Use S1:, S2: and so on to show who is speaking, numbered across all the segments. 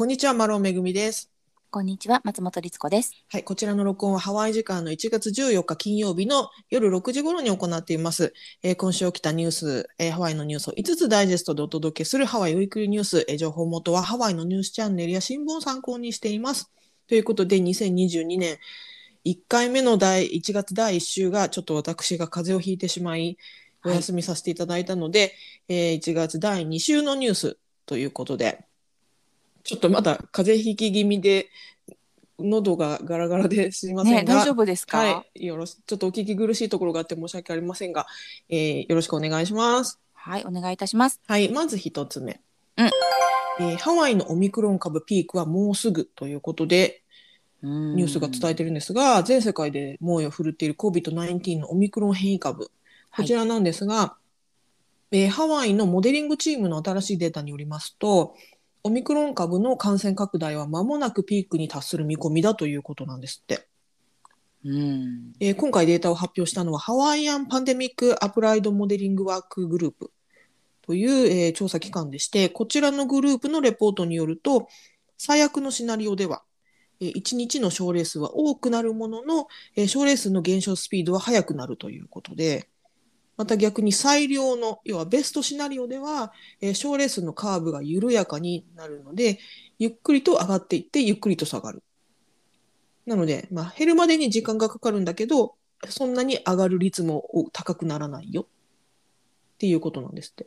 S1: こんにちは、マロンめぐみです。
S2: こんにちは、松本律子です。
S1: はい、こちらの録音はハワイ時間の1月14日金曜日の夜6時頃に行っています。えー今週起きたニュース、えーハワイのニュースを5つダイジェストでお届けするハワイウィークリーニュース、えー情報元はハワイのニュースチャンネルや新聞を参考にしています。ということで、2022年1回目の第1月第1週がちょっと私が風邪をひいてしまい、お
S2: はい
S1: 休みさせていただいたので、えー1月第2週のニュースということで、ちょっとまだ風邪ひき気味で、喉がガラガラですいませんが、
S2: ね、大丈夫ですか？
S1: はい、よろしちょっとお聞き苦しいところがあって申し訳ありませんが、えーよろしくお願いします。
S2: はい、お願いいたします。
S1: はい、まず一つ目、
S2: うん
S1: えーハワイのオミクロン株ピークはもうすぐということで
S2: ニ
S1: ニュースが伝えてるんですが、全世界で猛威を振るっている COVID-19 のオミクロン変異株こちらなんですが、えーハワイのモデリングチームの新しいデータによりますとオミクロン株の感染拡大は間もなくピークに達する見込みだということなんですって。
S2: うん。
S1: えー今回データを発表したのはハワイアン・パンデミック・アプライド・モデリング・ワーク・グループという、えー調査機関でしてこちらのグループのレポートによると最悪のシナリオでは、え1日の症例数は多くなるものの、えー症例数の減少スピードは速くなるということでまた逆に最良の要はベストシナリオでは、えー症例数のカーブが緩やかになるのでゆっくりと上がっていってゆっくりと下がる。なので、まあ、減るまでに時間がかかるんだけど、そんなに上がる率も高くならないよっていうことなんですって。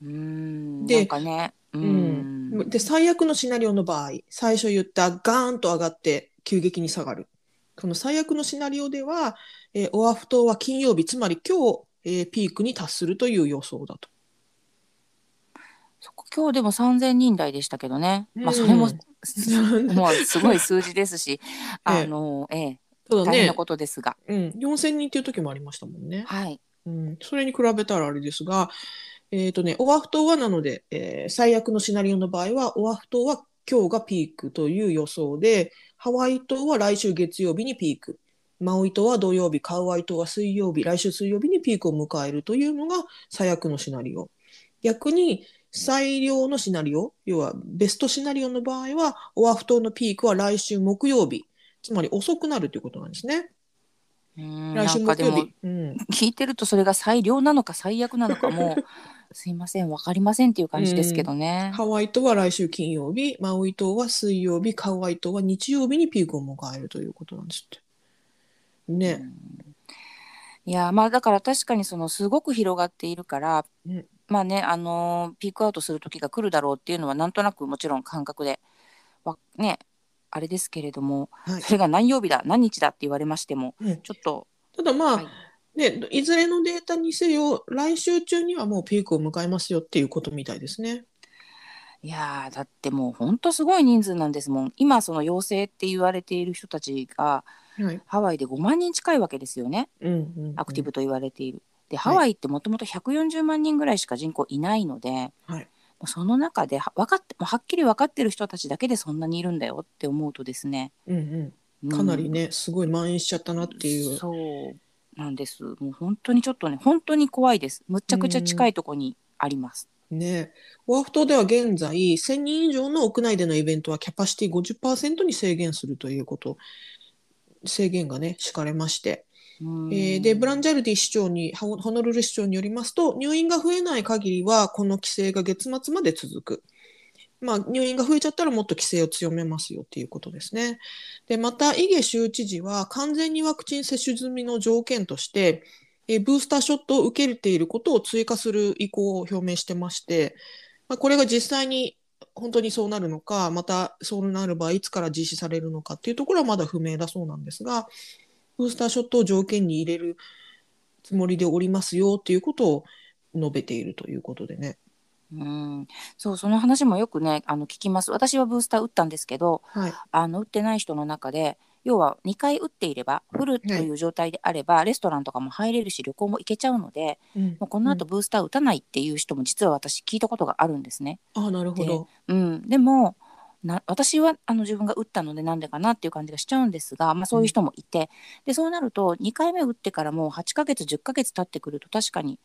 S2: うん。
S1: で
S2: なんかね。う。
S1: うんんで、最悪のシナリオの場合、最初言ったガーンと上がって急激に下がる。この最悪のシナリオでは、えーオアフ島は金曜日、つまり今日、えーピークに達するという予想だと。
S2: そこ今日でも三千人台でしたけどね。
S1: うん
S2: まあ、それも。もうすごい数字ですし。あの、ええ、
S1: ただね
S2: 大変な、ことですが。
S1: うん、4000人っていう時もありましたもんね。
S2: はい。
S1: うん、それに比べたらあれですが、えっ、とね、オアフ島はなので、えー最悪のシナリオの場合は、オアフ島は今日がピークという予想で、ハワイ島は来週月曜日にピーク、マウイ島は土曜日、カウアイ島は水曜日、来週水曜日にピークを迎えるというのが最悪のシナリオ。逆に、最良のシナリオ、要はベストシナリオの場合は、オアフ島のピークは来週木曜日、つまり遅くなるということなんですね。
S2: うん。
S1: 来週
S2: なんかでも
S1: 木曜日。うん
S2: 聞いてるとそれが最良なのか最悪なのかも すいませんわかりませんっていう感じですけどね。
S1: ハワイ島は来週金曜日、マウイ島は水曜日、カウアイ島は日曜日にピークを迎えるということなんですって。ね。
S2: いやまあだから確かにそのすごく広がっているから、
S1: うん。
S2: まあねあのーピークアウトする時が来るだろうっていうのはなんとなくもちろん感覚でわねあれですけれども
S1: はい。
S2: それが何曜日だ何日だって言われましても
S1: うん。
S2: ちょっと、
S1: ただまあ、
S2: はい。
S1: ね、いずれのデータにせよ、来週中にはもうピークを迎えますよっていうことみたいですね。
S2: いやーだってもう本当すごい人数なんですもん。今その陽性って言われている人たちが
S1: はい。
S2: ハワイで5万人近いわけですよね
S1: うんうんうん
S2: アクティブと言われている。で
S1: はい
S2: ハワイってもともと140万人ぐらいしか人口いないので、
S1: はい。
S2: その中では分かってはっきり分かってる人たちだけでそんなにいるんだよって思うとですね、
S1: うんうん。
S2: うん
S1: かなりね、すごい蔓延しちゃったなっていう。
S2: そうなんですもう本当にちょっとね本当に怖いですむちゃくちゃ近いところにあります。
S1: ね。オアフ島では現在、1000人以上の屋内でのイベントはキャパシティ50%に制限するということ、制限がね、敷かれまして。
S2: うん。
S1: えーでブランジャルディ市長にホホノルル市長によりますと入院が増えない限りはこの規制が月末まで続く、まあ、入院が増えちゃったらもっと規制を強めますよっていうことですね。でまたイゲ州知事は完全にワクチン接種済みの条件としてえーブースターショットを受けていることを追加する意向を表明してまして、まあ、これが実際に本当にそうなるのかまたそうなる場合いつから実施されるのかっていうところはまだ不明だそうなんですがブースターショットを条件に入れるつもりでおりますよっていうことを述べているということでね。
S2: うんそうその話もよくねあの聞きます私はブースター打ったんですけど
S1: はい。
S2: あの打ってない人の中で要は2回打っていればフルという状態であれば、レストランとかも入れるし旅行も行けちゃうので
S1: うん。
S2: もうこの後ブースター打たないっていう人も実は私聞いたことがあるんですね。
S1: ああ、なるほど。
S2: うん、でもな私はあの自分が打ったのでなんでかなっていう感じがしちゃうんですが、まあ、そういう人もいて、でそうなると2回目打ってからもう8ヶ月10ヶ月経ってくると確かに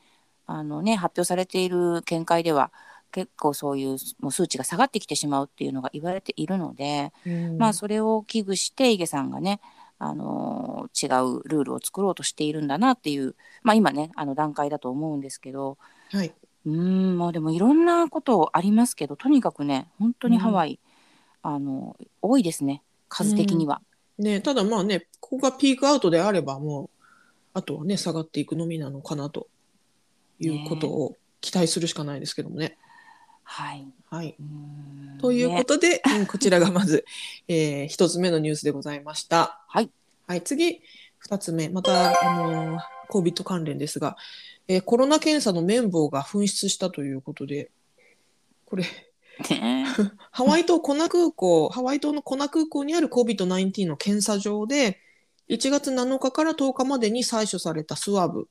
S2: あの、ね、発表されている見解では結構そういうもう数値が下がってきてしまうっていうのが言われているので、
S1: うん
S2: まあそれを危惧してイゲさんがねあの違うルールを作ろうとしているんだなっていう、まあ、今ねあの段階だと思うんですけど
S1: はい。
S2: うーんまあでもいろんなことありますけどとにかくね本当にハワイ、あの多いですね数的には。
S1: ね、ただまあね、ここがピークアウトであれば、もう、あとはね、下がっていくのみなのかなということを期待するしかないですけどもね。
S2: はい、
S1: はい。というこ
S2: ね
S1: とで、うんこちらがまず、えー一つ目のニュースでございました。
S2: はい。
S1: はい、次、二つ目。また、あのー、COVID 関連ですが、えーコロナ検査の綿棒が紛失したということで、これ、
S2: ね
S1: ハワイ島コナ空港、ハワイ島のコナ空港にある COVID-19 の検査場で、1月7日から10日までに採取されたスワブ。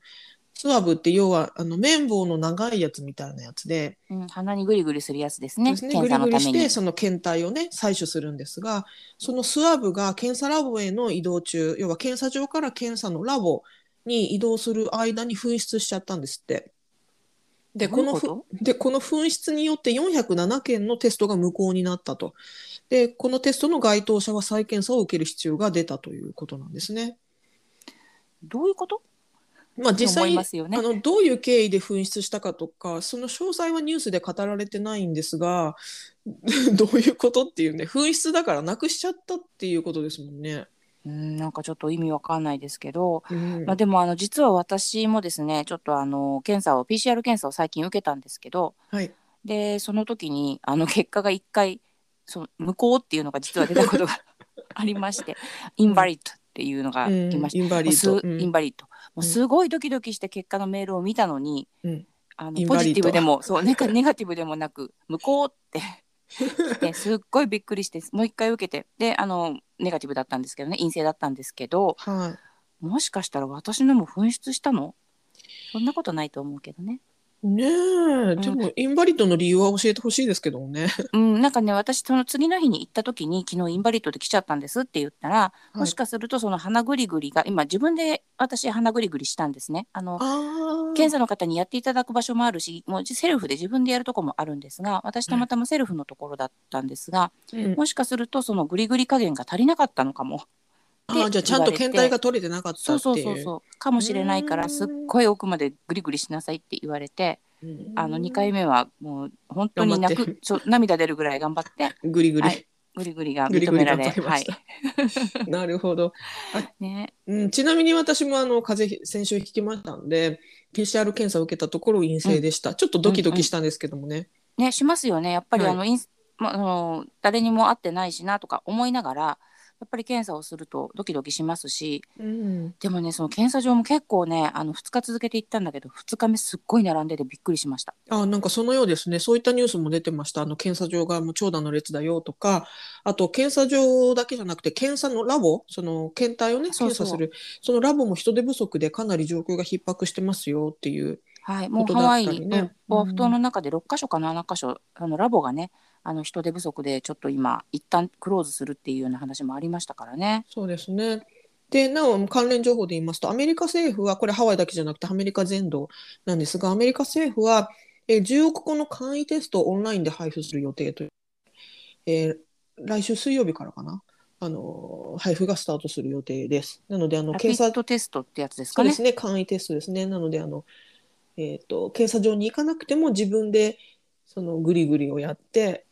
S1: スワブって要は、あの、綿棒の長いやつみたいなやつで、
S2: うん、鼻にグリグリするやつですね
S1: ですね、
S2: 検
S1: ぐりぐりして。その検体をね、採取するんですが、そのスワブが検査ラボへの移動中、要は検査場から検査のラボに移動する間に紛失しちゃったんですって。で、このふでこの紛失によって407件のテストが無効になったと。で、このテストの該当者は再検査を受ける必要が出たということなんですね。
S2: どういうこと？
S1: まあ、実際
S2: ね
S1: あのどういう経緯で紛失したかとかその詳細はニュースで語られてないんですが どういうことっていうね紛失だからなくしちゃったっていうことですもんね。
S2: うんなんかちょっと意味わかんないですけど、
S1: うん
S2: まあ、でもあの実は私もですねちょっとあの検査を PCR 検査を最近受けたんですけど
S1: はい、
S2: でその時にあの結果が1回その無効っていうのが実は出たことがありまして インバリットっていうのが
S1: うん
S2: 来ました。
S1: インバリード。うん
S2: インバリットもうすごいドキドキして結果のメールを見たのに、
S1: うん。
S2: あのポジティブでもそうネガ ネガティブでもなく無効ってすっごいびっくりしてもう一回受けてであのネガティブだったんですけどね陰性だったんですけど
S1: は
S2: もしかしたら私のも紛失したの？そんなことないと思うけどね。
S1: い、ねえ、でもインバリッドの理由は教えてほしいですけどもね。
S2: うん、なんかね私その次の日に行った時に昨日インバリッドで来ちゃったんですって言ったら、もしかするとその鼻ぐりぐりが今自分で私鼻ぐりぐりしたんですね。あの。検査の方にやっていただく場所もあるしもうセルフで自分でやるとこもあるんですが私たまたまセルフのところだったんですが、
S1: うん。
S2: もしかするとそのグリグリ加減が足りなかったのかも
S1: あーじゃあちゃんと検体が取れてなかった
S2: そう
S1: っていう。
S2: そうそうそう。かもしれないからすっごい奥までグリグリしなさいって言われて
S1: うん。
S2: あの2回目はもう本当に泣くそう涙出るぐらい頑張って
S1: グリグリ。
S2: はい。グリグリが認められはい。
S1: なるほど。
S2: ね。
S1: うん、ちなみに私もあの風邪先週引きましたんで PCR 検査を受けたところ陰性でした、ちょっとドキドキしたんですけどもね、
S2: ねしますよね。やっぱり
S1: はい。
S2: あの、インスまあ、あの誰にも会ってないしなとか思いながらやっぱり検査をするとドキドキしますし
S1: うん、
S2: でもねその検査場も結構ねあの2日続けて行ったんだけど2日目すっごい並んでてびっくりしました。
S1: あなんかそのようですね。そういったニュースも出てました。あの検査場がもう長蛇の列だよとかあと検査場だけじゃなくて検査のラボその検体をね検査する。そのラボも人手不足でかなり状況が逼迫してますよっていう
S2: はい、もうハワイ、
S1: ね
S2: うん。オアフ島の中で6か所か7か所あのラボがねあの人手不足でちょっと今一旦クローズするっていうような話もありましたからね。
S1: そうですね。で、なお関連情報で言いますと、アメリカ政府は、これハワイだけじゃなくてアメリカ全土なんですが、アメリカ政府は、えー10億個の簡易テストをオンラインで配布する予定という、えー来週水曜日からかな、あのー配布がスタートする予定です。なので、あの検査
S2: ッドテストってやつですかね
S1: そうです。ね、簡易テストですね。なので、あの、えっと、検査場に行かなくても自分で、そのグリグリをやって、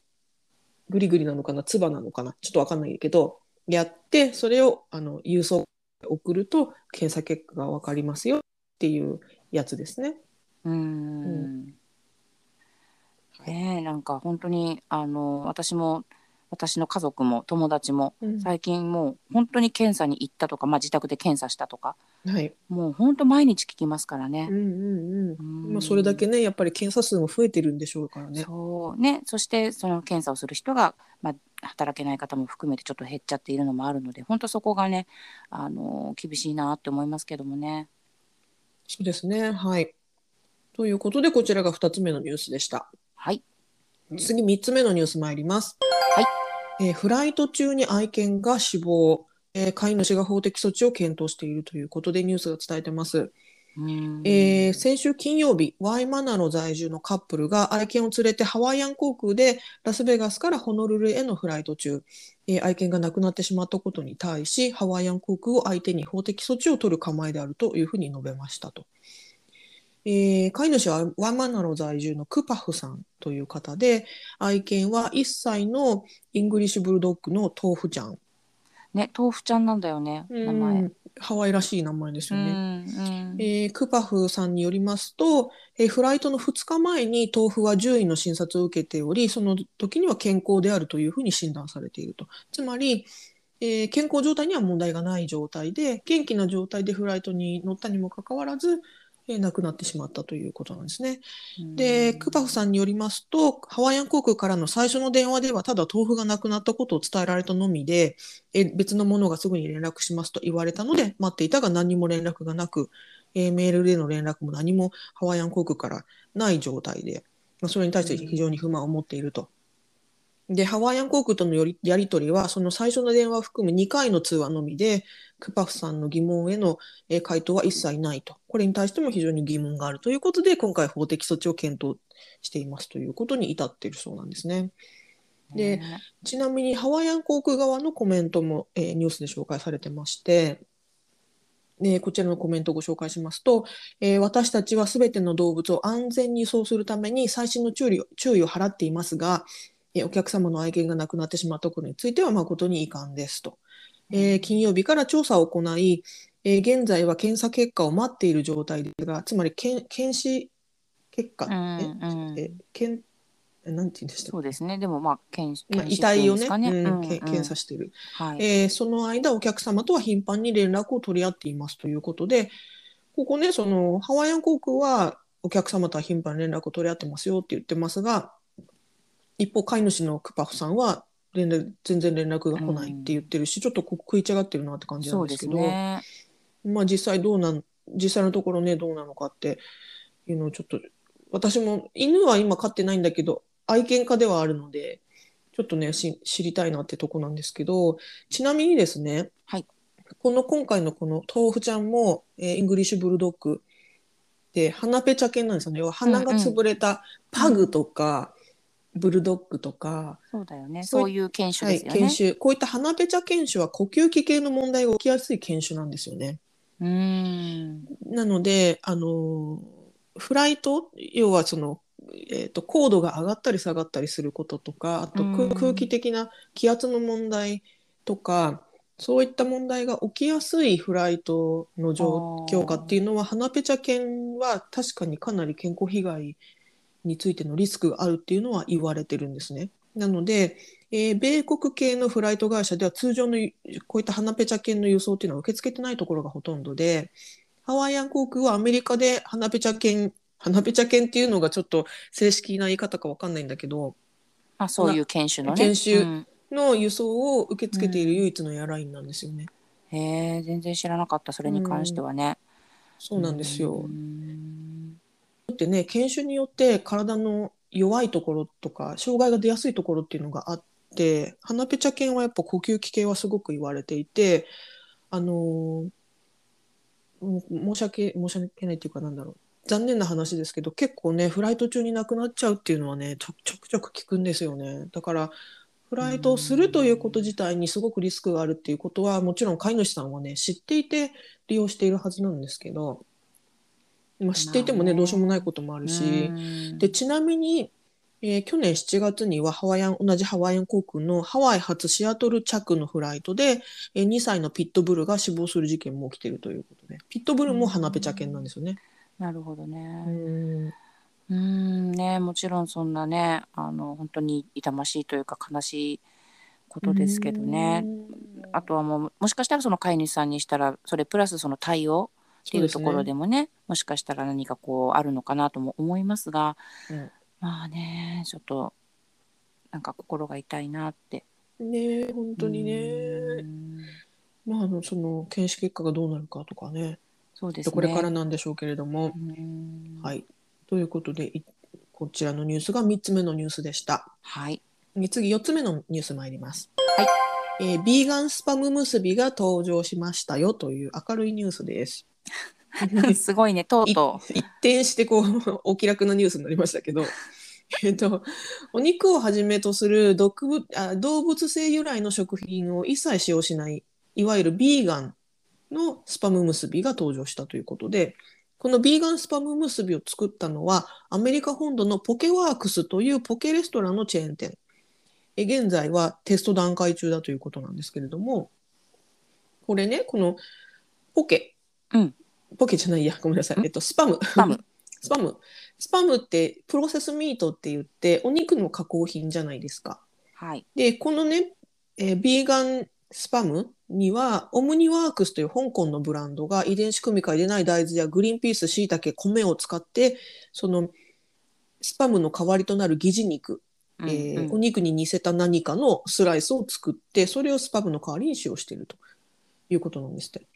S1: グリグリなのかな、唾なのかな、ちょっとわかんないけど、やって、それを、あの、郵送送ると、検査結果がわかりますよっていうやつですね。
S2: うーん。ねえなんか本当にあの私も私の家族も友達も
S1: うん
S2: 最近もう本当に検査に行ったとか、まあ、自宅で検査したとか
S1: はい。
S2: もう本当毎日聞きますからね
S1: うん。うんうん。
S2: うん
S1: まあ、それだけね、やっぱり検査数も増えてるんでしょうからね。
S2: そうねそしてその検査をする人が、まあ、働けない方も含めてちょっと減っちゃっているのもあるので本当そこがねあの厳しいなって思いますけどもね。
S1: そうですね。はい。ということで、こちらが2つ目のニュースでした。
S2: はい
S1: 次3つ目のニュース参ります。
S2: はい
S1: えーフライト中に愛犬が死亡、えー飼い主が法的措置を検討しているということでニュースが伝えてます。
S2: うん
S1: えー先週金曜日、ワイマナロ在住のカップルが愛犬を連れてハワイアン航空でラスベガスからホノルルへのフライト中、えー愛犬が亡くなってしまったことに対し、ハワイアン航空を相手に法的措置を取る構えであるというふうに述べましたと。えー飼い主はワイマナロ在住のクパフさんという方で、愛犬は1歳のイングリッシュブルドッグの豆腐ちゃん。
S2: ね豆腐ちゃんなんだよね名前。
S1: うんハワイらしい名前です
S2: う
S1: よね。
S2: ん
S1: えークパフさんによりますと、えーフライトの2日前に豆腐は獣医の診察を受けており、その時には健康であるというふうに診断されていると。つまり、えー健康状態には問題がない状態で、元気な状態でフライトに乗ったにもかかわらず、えー亡くなってしまったということなんですね。
S2: うん
S1: で、クパフさんによりますと、ハワイアン航空からの最初の電話では、ただ豆腐がなくなったことを伝えられたのみで、え別の者がすぐに連絡しますと言われたので、待っていたが何にも連絡がなく、えーメールでの連絡も何もハワイアン航空からない状態で、まあ、それに対して非常に不満を持っていると。で、ハワイアン航空とのよりやり取りは、その最初の電話を含む2回の通話のみで、クパフさんの疑問へのえー回答は一切ないと。これに対しても非常に疑問があるということで、今回法的措置を検討していますということに至っているそうなんですね。で
S2: ね
S1: ちなみにハワイアン航空側のコメントも、えーニュースで紹介されてまして、えーこちらのコメントをご紹介しますと、えー私たちはすべての動物を安全に輸送するために細心の注意を注意を払っていますが、えーお客様の愛犬が亡くなってしまったことについては誠に遺憾ですと。えー金曜日から調査を行い、えー現在は検査結果を待っている状態ですが、つまり検検視結果、
S2: うんうん。
S1: えなんて言うんでした
S2: そうですね。でもまあ検
S1: まあ遺体をね
S2: っていうん
S1: うん検査している、
S2: はい。
S1: えーその間お客様とは頻繁に連絡を取り合っていますということでここねそのハワイアン航空はお客様とは頻繁に連絡を取り合ってますよって言ってますが一方飼い主のクパフさんは連絡全然連絡が来ないって言ってるし、ちょっと食い違ってるなって感じなんですけど
S2: ね。
S1: まあ実際どうなん実際のところねどうなのかっていうのをちょっと私も犬は今飼ってないんだけど愛犬家ではあるのでちょっとねし知りたいなってとこなんですけどちなみにですね、
S2: はい。
S1: この今回のこの豆腐ちゃんも、えーイングリッシュブルドッグで鼻ペチャ犬なんですよね。鼻が潰れたパグとか、ブルドッグとか、
S2: そうだよね。
S1: そうい
S2: そう犬種
S1: はい、
S2: ですよね、
S1: 犬種。こういった鼻ペチャ犬種は呼吸器系の問題が起きやすい犬種なんですよね。
S2: うーん。
S1: なので、あのフライト要はその、えー、と高度が上がったり下がったりすることとかあと空気的な気圧の問題とかそういった問題が起きやすいフライトの状況下っていうのは鼻ペチャ犬は確かにかなり健康被害についてのリスクがあるっていうのは言われてるんですね。なので、えー米国系のフライト会社では通常のこういった鼻ペチャ犬の輸送っていうのは受け付けてないところがほとんどで、ハワイアン航空はアメリカで鼻ペチャ犬、鼻ペチャ犬っていうのがちょっと正式な言い方かわかんないんだけど、
S2: まあそういう犬種のね。
S1: 犬種
S2: うん。
S1: の輸送を受け付けている唯一のエアラインなんですよね。
S2: へえ全然知らなかったそれに関してはね、
S1: そうなんですよってね、犬種によって体の弱いところとか、障害が出やすいところっていうのがあって、鼻ペチャ犬はやっぱ呼吸器系はすごく言われていて、あの申し訳、申し訳ないっていうかなんだろう。残念な話ですけど、結構ね、フライト中に亡くなっちゃうっていうのはね、ちょちょくちょく聞くんですよね。だから、フライトをするということ自体にすごくリスクがあるっていうことは、もちろん飼い主さんはね、知っていて利用しているはずなんですけど、まあ、知っていてもね、ど。うしようもないこともあるし、
S2: うん。
S1: でちなみに、えー去年7月にはハワイアン同じハワイアン航空のハワイ発シアトル着のフライトで、えー2歳のピットブルが死亡する事件も起きているということで。ピットブルも鼻ペチャ犬なんですよね。
S2: なるほどね。
S1: うん。
S2: ねもちろんそんなねあの本当に痛ましいというか悲しいことですけどね。あとはもうもしかしたらその飼い主さんにしたらそれプラスその対応っていうところでもねもしかしたら何かこうあるのかなとも思いますが、
S1: うん
S2: まあねちょっとなんか心が痛いなって。
S1: ねえ本当に
S2: う
S1: ね、まあ、あのその検視結果がどうなるかとかね
S2: そうですね。
S1: これからなんでしょうけれども、はいということでいこちらのニュースが3つ目のニュースでした。
S2: はい。
S1: で次4つ目のニュース参ります。
S2: はい。
S1: えービーガンスパム結びが登場しましたよという明るいニュースです。
S2: すごいねとうと
S1: 一転してこうお気楽なニュースになりましたけど、えっと、お肉をはじめとする毒物あ動物性由来の食品を一切使用しないいわゆるビーガンのスパム結びが登場したということでこのビーガンスパムむすびを作ったのはアメリカ本土の Pokeworks というポケレストランのチェーン店え現在はテスト段階中だということなんですけれどもこれねこのポケ、
S2: うん。
S1: ポケじゃないやごめんなさい、
S2: ん。
S1: えっと、スパム。
S2: スパム。
S1: スパム。スパムって process meat って言ってお肉の加工品じゃないですか。
S2: はい。
S1: でこのね、えービーガンスパムにはオムニワークスという香港のブランドが遺伝子組み換えでない大豆やグリーンピースしいたけ米を使ってそのスパムの代わりとなる疑似肉、
S2: うん
S1: えー
S2: うん。
S1: お肉に似せた何かのスライスを作ってそれをスパムの代わりに使用しているということなんですって。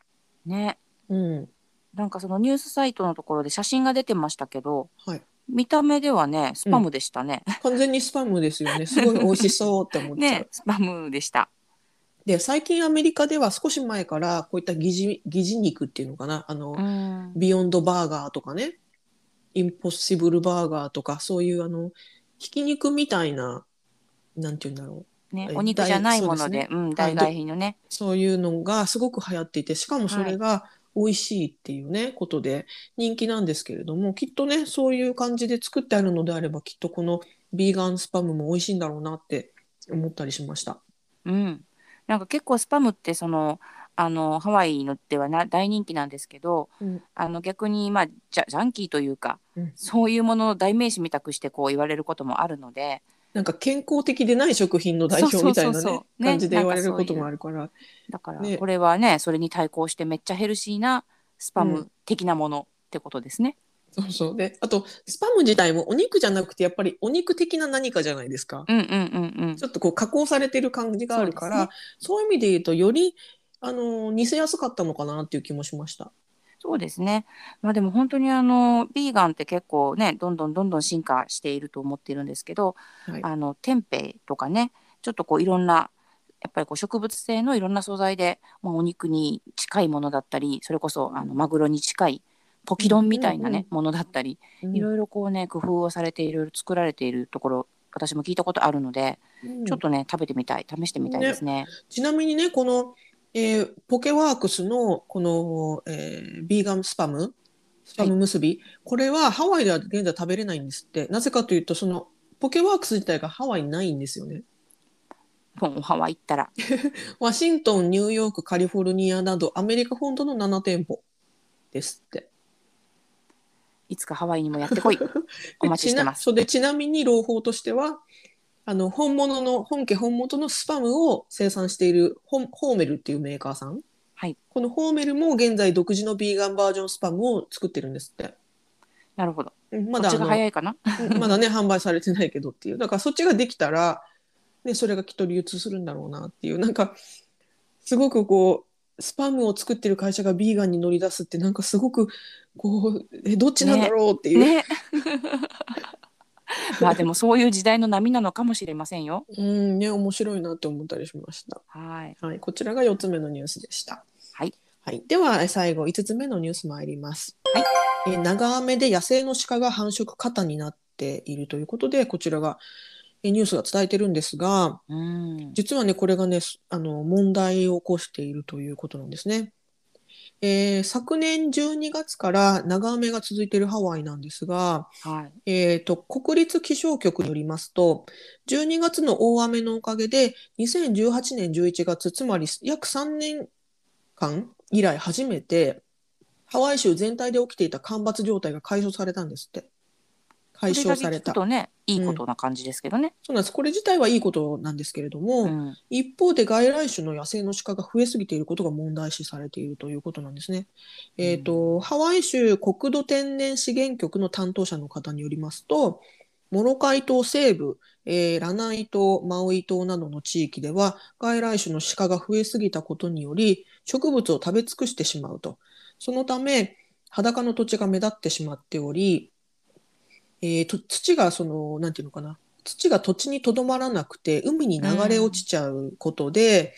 S2: ね。
S1: うん。
S2: なんかそのニュースサイトのところで写真が出てましたけど
S1: はい、
S2: 見た目ではねスパムでしたね、
S1: 完全にスパムですよね。すごい美味しそうって思っちゃう。
S2: ねスパムでした。
S1: で最近アメリカでは少し前からこういった疑似疑似肉っていうのかな。あの、
S2: うん。
S1: ビヨンドバーガーとかね。インポッシブルバーガーとかそういうあのひき肉みたいななんて言うんだろう
S2: ね
S1: え、
S2: お肉じゃないもの
S1: そうで
S2: で、うん、代替品のね。
S1: そういうのがすごく流行っていてしかもそれが美味しいっていうね、ことで人気なんですけれどもきっとねそういう感じで作ってあるのであればきっとこのビーガンスパムも美味しいんだろうなって思ったりしました。
S2: うん。なんか結構スパムってそのあのハワイのではな大人気なんですけど、
S1: うん。
S2: あの逆にまあジャジャンキーというか、
S1: うん。
S2: そういうものの代名詞みたくしてこう言われることもあるので、
S1: なんか健康的でない食品の代表みたいなね
S2: ね
S1: 感じで言われることもあるから。
S2: だから
S1: ね。
S2: これはねそれに対抗してめっちゃヘルシーなスパ
S1: う
S2: ム的なものってことですね。
S1: そうそう。であとスパム自体もお肉じゃなくてやっぱりお肉的な何かじゃないですか。
S2: うんうんうんうん。
S1: ち。ょっとこう加工されてる感じがあるから
S2: そう
S1: そう,、いう意味で言うとよりあの似せやすかったのかなっていう気もしました。
S2: そうですね。まあでも本当にあのビーガンって結構ねどんどんどんどん進化していると思ってるんですけど、
S1: はい
S2: あのテンペとかねちょっとこういろんなやっぱりこう植物性のいろんな素材で、まあ、お肉に近いものだったりそれこそあのマグロに近いポキ丼みたいなね、
S1: うんうん
S2: ものだったり
S1: うん
S2: いろいろこうね工夫をされていろいろ作られているところ私も聞いたことあるので、
S1: うん
S2: ちょっとね食べてみたい試してみたいですね。
S1: ちなみにねこの、えーポケワークスのこの、えービーガンスパムスパム結び、これはハワイでは現在食べれないんですってなぜかというとそのポケワークス自体がハワイにないんですよね。
S2: もうハワイ行ったら
S1: ワシントン、ニューヨーク、カリフォルニアなどアメリカ本土の7店舗ですって。
S2: いつかハワイにもやってこい お待ちしてます。
S1: そうでちなみに朗報としてはあの本物の本家本元のスパムを生産しているホンホーメルっていうメーカーさん
S2: はい
S1: このホーメルも現在独自のビーガンバージョンスパムを作ってるんですって。
S2: なるほど。
S1: まだ
S2: 早いかな？
S1: まだね販売されてないけどっていうだからそっちができたら、ね、それがきっと流通するんだろうなっていうなんかすごくこうスパムを作ってる会社がビーガンに乗り出すってなんかすごくこうえどっちなんだろうっていう、
S2: ね。まあでもそういう時代の波なのかもしれませんよ。
S1: うんね面白いなって思ったりしました。
S2: はい。
S1: はい、こちらが4つ目のニュースでした。
S2: はい。
S1: はい、ではえ最後5つ目のニュース参ります。
S2: はい
S1: えー長雨で野生の鹿が繁殖過多になっているということでこちらがえーニュースが伝えてるんですが
S2: うん。
S1: 実はねこれがねすあの問題を起こしているということなんですね。えー昨年12月から長雨が続いているハワイなんですが、
S2: はい。
S1: えー、と国立気象局によりますと12月の大雨のおかげで2018年11月つまり約3年間以来初めてハワイ州全体で起きていた干ばつ状態が解消されたんですって解消された
S2: とね、いいことな感じですけどね。
S1: そうなんですこれ自体はいいことなんですけれども、
S2: うん。
S1: 一方で外来種の野生の鹿が増えすぎていることが問題視されているということなんですね。えーとハワイ州国土天然資源局の担当者の方によりますとモロカイ島西部、えーラナイ島マウイ島などの地域では外来種の鹿が増えすぎたことにより植物を食べ尽くしてしまうとそのため裸の土地が目立ってしまっており、えーと土がそのなんていうのかな。土が土地にとどまらなくて海に流れ落ちちゃうことで、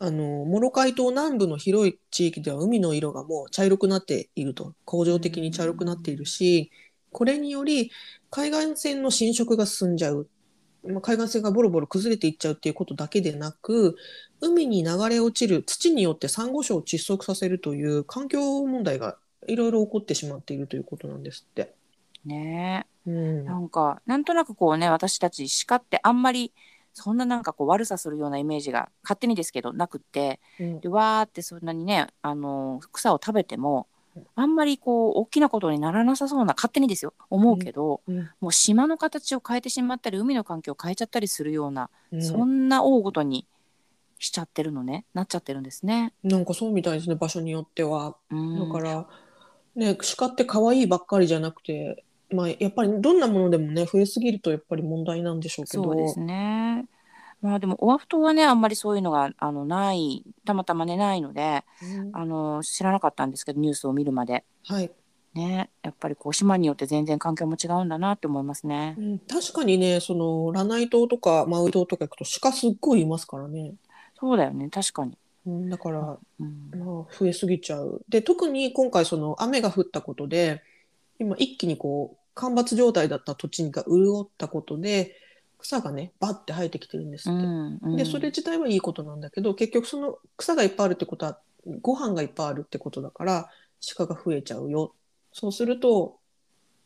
S1: あのモロカイ島南部の広い地域では海の色がもう茶色くなっていると。恒常的に茶色くなっているしこれにより海岸線の浸食が進んじゃう、まあ、海岸線がボロボロ崩れていっちゃうっていうことだけでなく海に流れ落ちる土によってサンゴ礁を窒息させるという環境問題がいろいろ起こってしまっているということなんですって。
S2: ね。え
S1: うん。
S2: なんかなんとなくこうね私たち鹿ってあんまりそんななんかこう悪さするようなイメージが勝手にですけどなくって
S1: うん。
S2: でわーってそんなにねあの草を食べてもあんまりこう大きなことにならなさそうな勝手にですよ。思うけど、
S1: うん。
S2: もう島の形を変えてしまったり海の環境を変えちゃったりするような、
S1: うん。
S2: そんな大ごとにしちゃってるのね。なっちゃってるんですね。
S1: なんかそうみたいですね場所によっては。
S2: うん。
S1: だから、ね、鹿って可愛いばっかりじゃなくて、まあ、やっぱりどんなものでもね増えすぎるとやっぱり問題なんでしょうけど。
S2: そうですね。まあでもオアフ島はねあんまりそういうのがあのないたまたまねないので
S1: うん。
S2: あの知らなかったんですけどニュースを見るまで。
S1: はい。
S2: ねやっぱりこう島によって全然環境も違うんだなって思いますね。
S1: う。ん、確かにねそのラナイ島とかマウイ島とか行くと鹿すっごいいますからね、
S2: そうだよね確かに。
S1: うん、だから、
S2: うん。
S1: まあ、増えすぎちゃう。で特に今回その雨が降ったことで今一気にこう干ばつ状態だった土地が潤ったことで草がねバッて生えてきてるんです
S2: う
S1: って。
S2: んうん。
S1: でそれ自体はいいことなんだけど結局その草がいっぱいあるってことはご飯がいっぱいあるってことだから鹿が増えちゃうよ。そうすると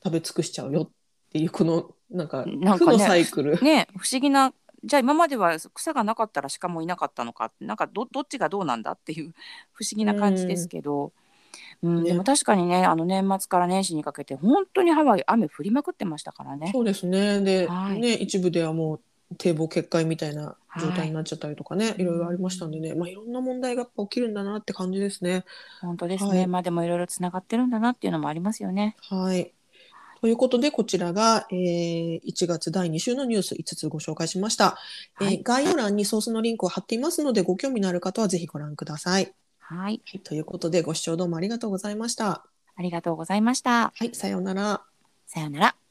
S1: 食べ尽くしちゃうよ。っていうこのなんか負のサイクル、
S2: ね不思議なじゃあ今までは草がなかったら鹿もいなかったのかなんかどどっちがどうなんだっていう不思議な感じですけど、うん
S1: ね
S2: でも確かにねあの年末から年始にかけて本当にハワイ雨降りまくってましたからね。
S1: そうですね。で、
S2: はい。
S1: ね一部ではもう堤防決壊みたいな状態になっちゃったりとかね、い、ろいろありましたんでね、まあ、いろんな問題が起きるんだなって感じですね。
S2: 本当ですね、
S1: はい。
S2: まあでもいろいろつながってるんだなっていうのもありますよね。
S1: はい。ということで、こちらが、えー1月第2週のニュース5つご紹介しました、
S2: はい。
S1: えー概要欄にソースのリンクを貼っていますので、ご興味のある方はぜひご覧ください。
S2: はい、
S1: はい、ということで、ご視聴どうもありがとうございました。
S2: ありがとうございました。
S1: はい、さようなら。
S2: さようなら。